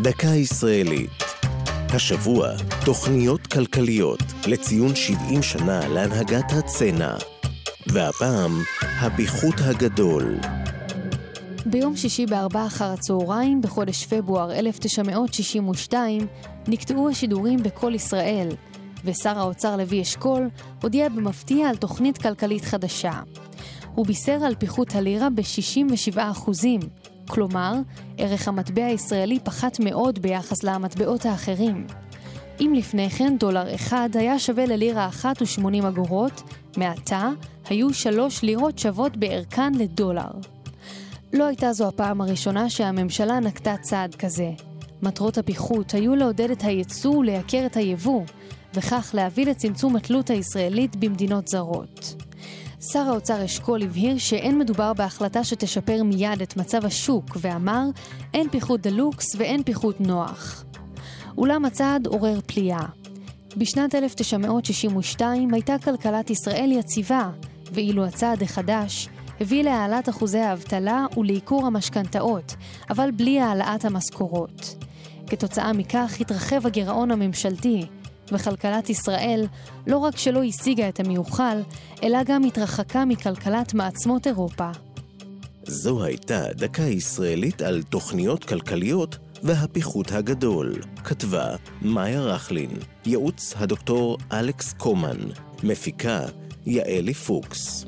דקה ישראלית. השבוע, תוכניות כלכליות לציון 70 שנה להנהגת הצנע. והפעם, הפיחות הגדול. ביום שישי בארבע אחר הצהריים, בחודש פברואר 1962, נקטעו השידורים בכל ישראל, ושר האוצר לוי אשכול הודיע במפתיע על תוכנית כלכלית חדשה. הוא בישר על פיחות הלירה ב-67%, כלומר, ערך המטבע הישראלי פחת מאוד ביחס למטבעות האחרים. אם לפני כן דולר אחד היה שווה ללירה אחת ושמונים אגורות, מעתה היו שלוש לירות שוות בערכן לדולר. לא הייתה זו הפעם הראשונה שהממשלה נקטה צעד כזה. מטרות הפיחות היו לעודד את הייצוא ולייקר את היבוא, וכך להביא לצמצום התלות הישראלית במדינות זרות. שר האוצר אשכול הבהיר שאין מדובר בהחלטה שתשפר מיד את מצב השוק, ואמר, אין פיחות דלוקס ואין פיחות נוח. אולם הצעד עורר פליאה. בשנת 1962 הייתה כלכלת ישראל יציבה, ואילו הצעד החדש הביא להעלאת אחוזי האבטלה ולעיקור המשכנתאות, אבל בלי העלאת המשכורות. כתוצאה מכך התרחב הגירעון הממשלתי, וכלכלת ישראל לא רק שלא השיגה את המיוחל, אלא גם התרחקה מכלכלת מעצמות אירופה. זו הייתה דקה ישראלית על תוכניות כלכליות והפיחות הגדול. כתבה מאיה רכלין, ייעוץ הדוקטור אלכס קומן, מפיקה יעלי פוקס.